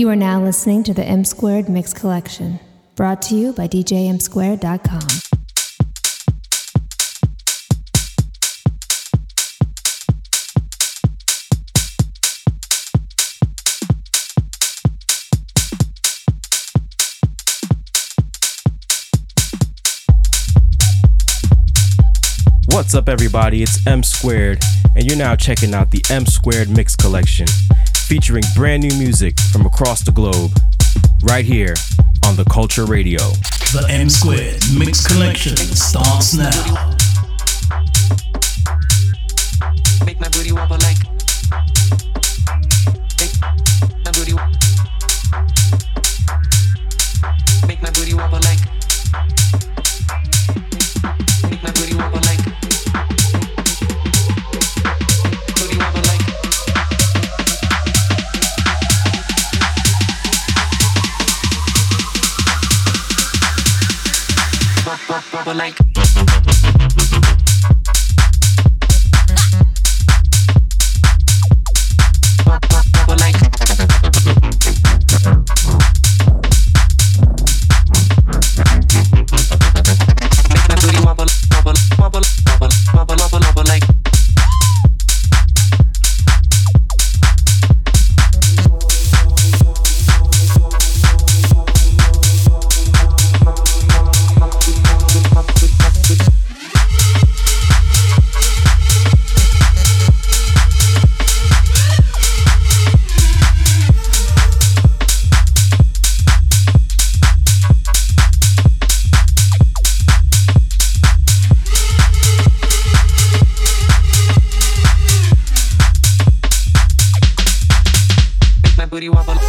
You are now listening to the M Squared Mix Collection, brought to you by DJMSquared.com. What's up, everybody? It's M Squared, and you're now checking out the M Squared Mix Collection featuring brand new music from across the globe, right here on the Culture Radio. The M Squared Mix Collection starts now. Make my booty wobble like. Booty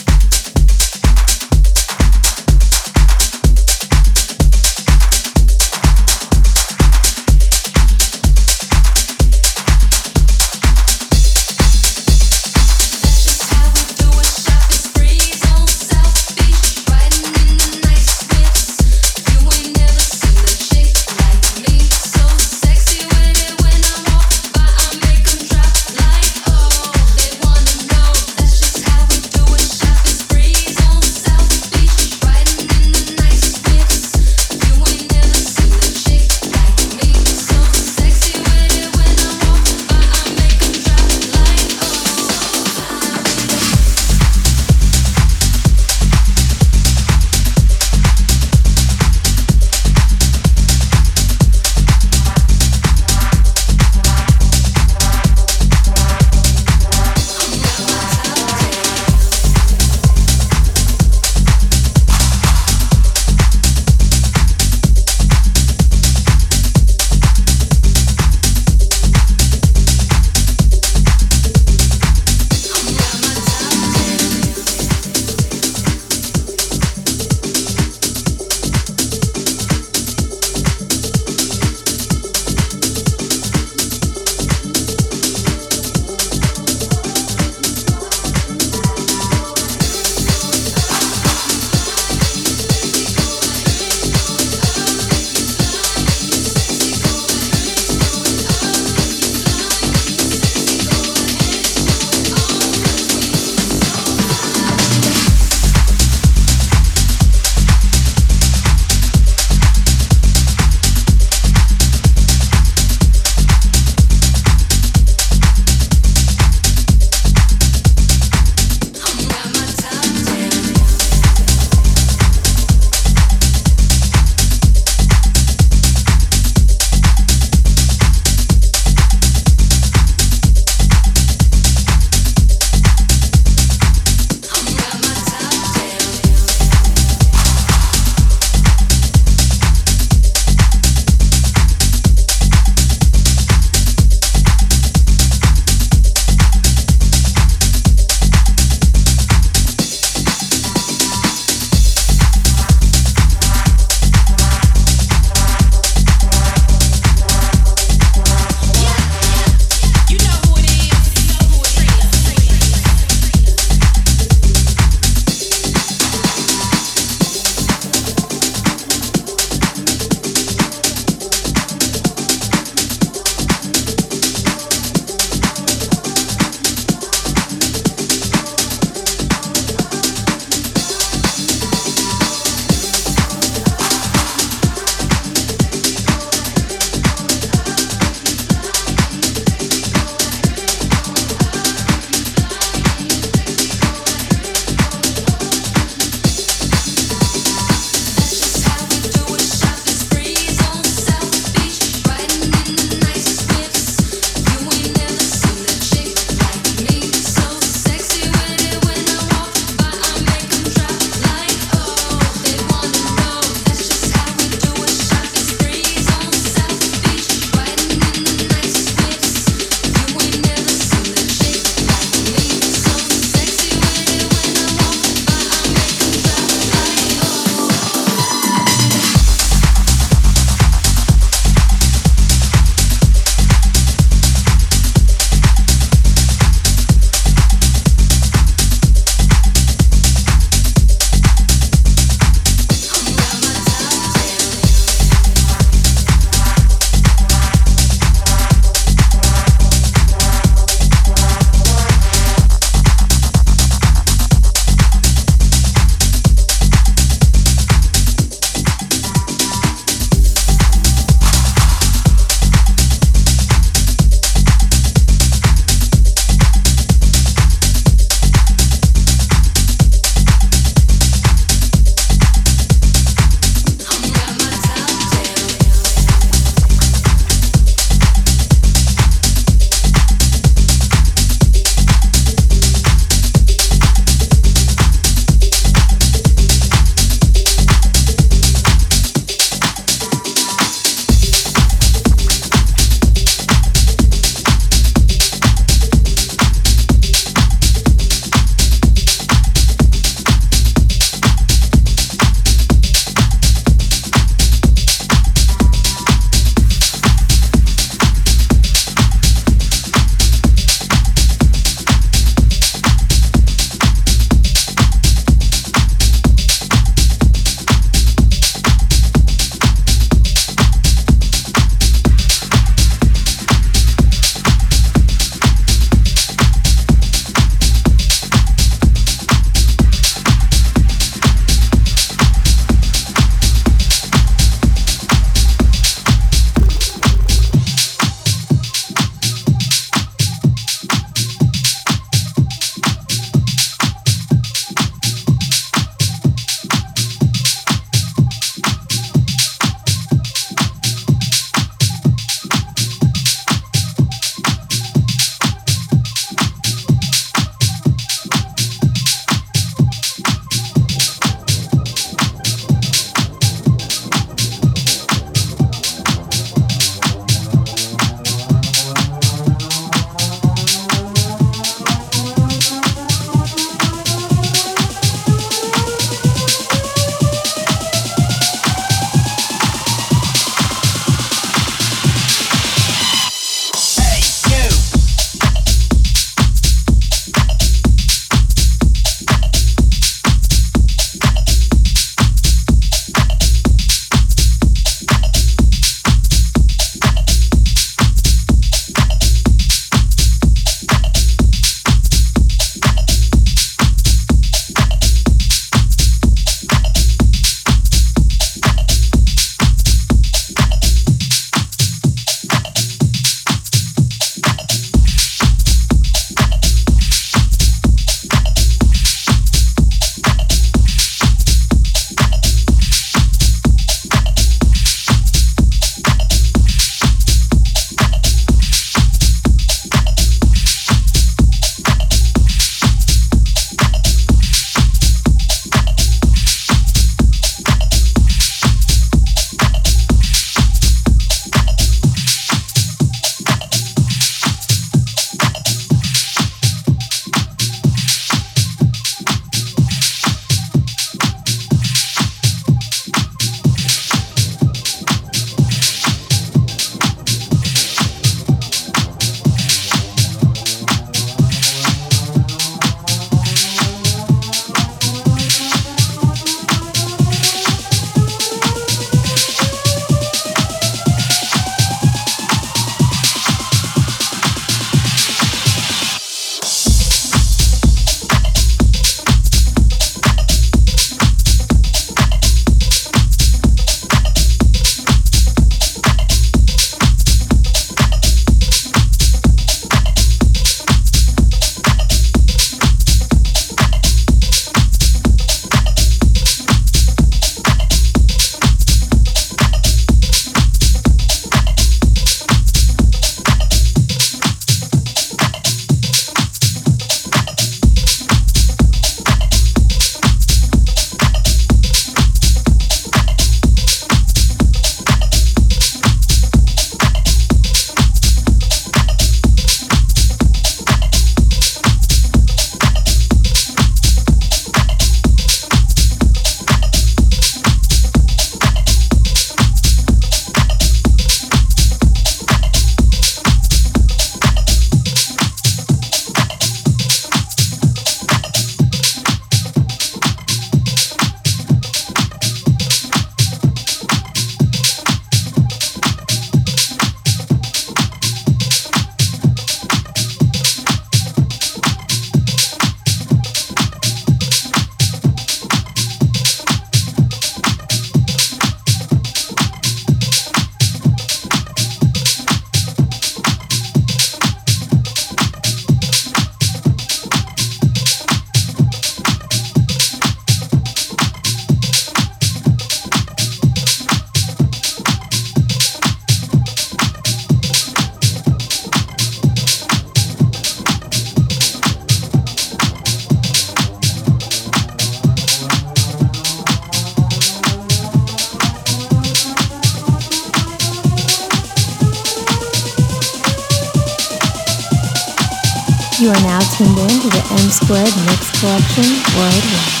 to the M Squared Mix Collection Worldwide.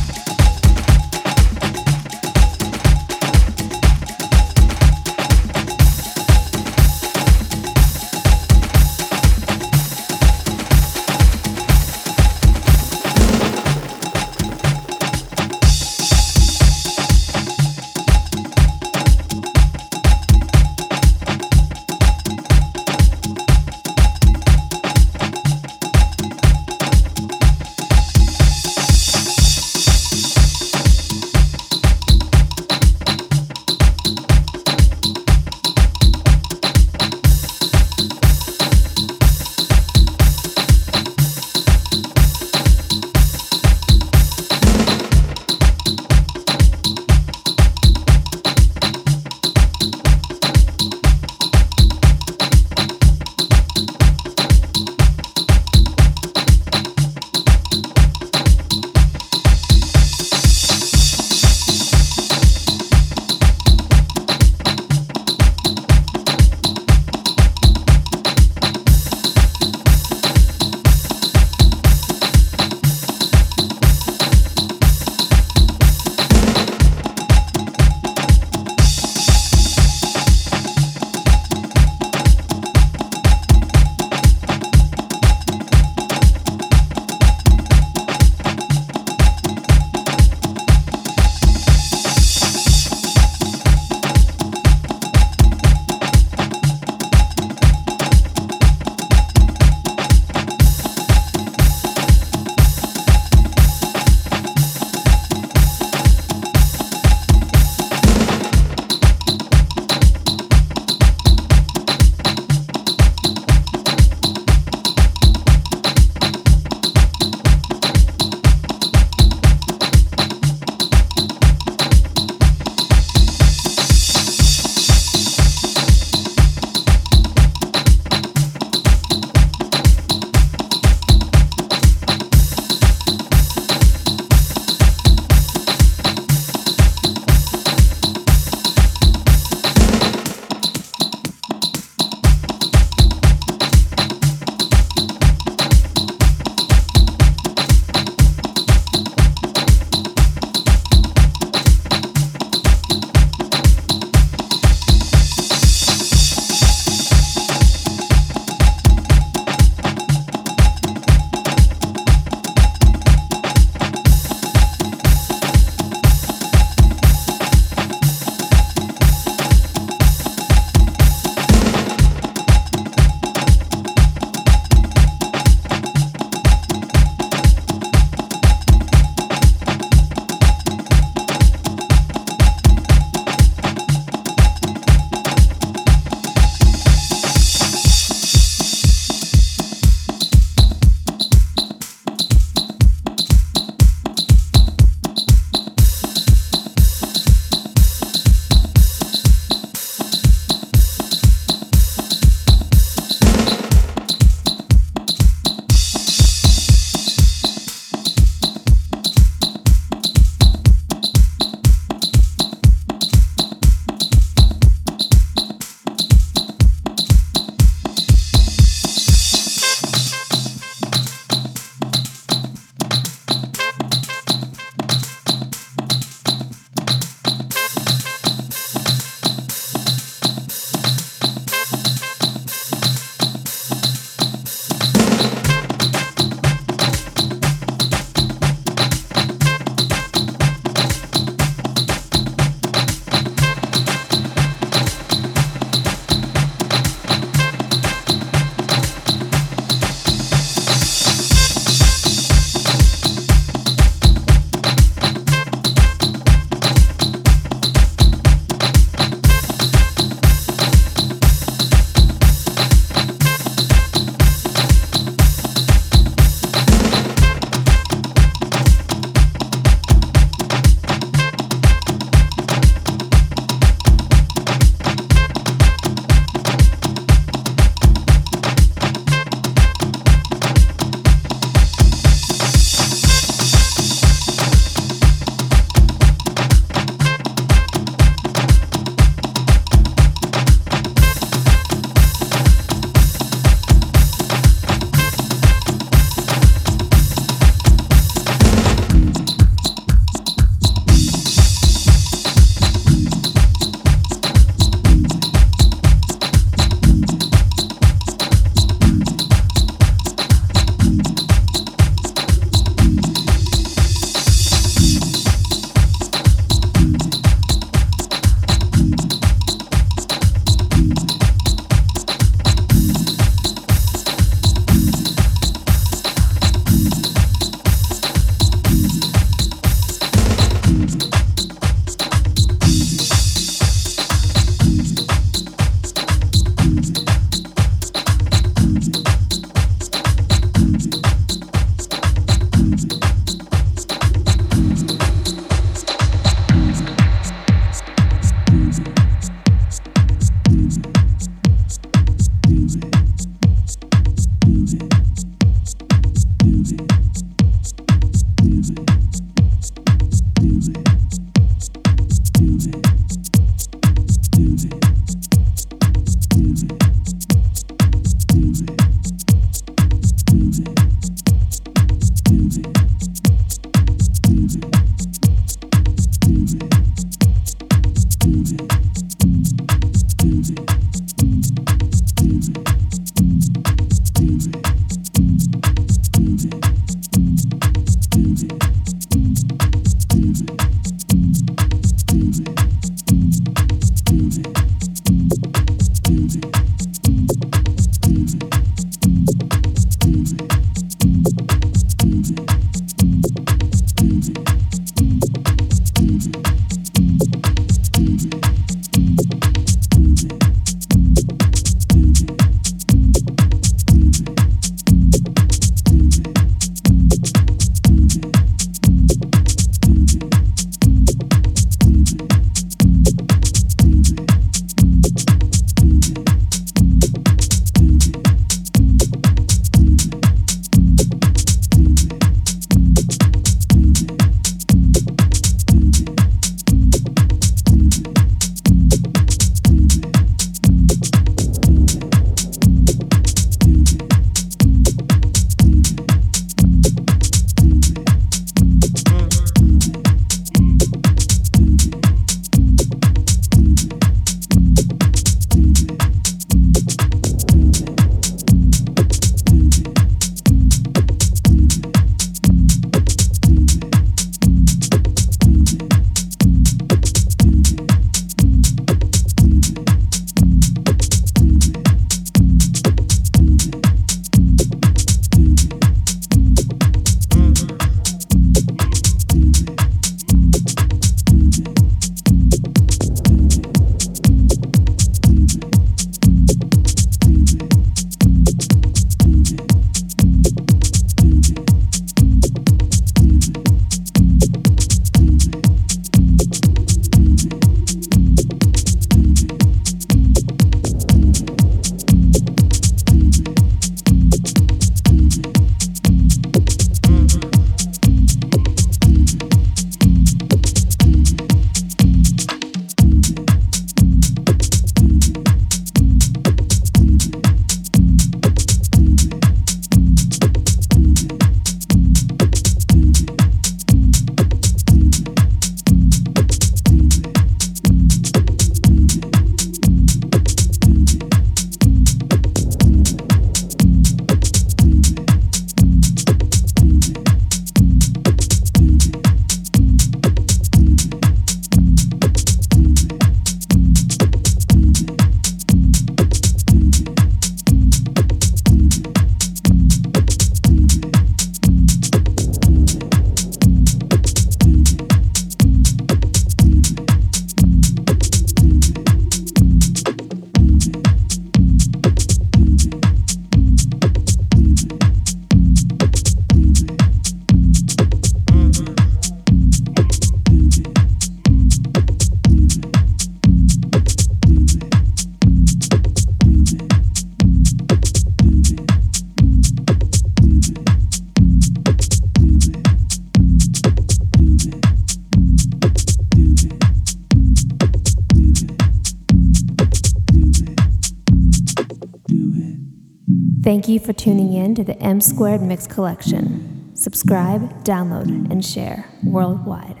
You for tuning in to the M Squared Mix Collection. Subscribe, download, and share worldwide.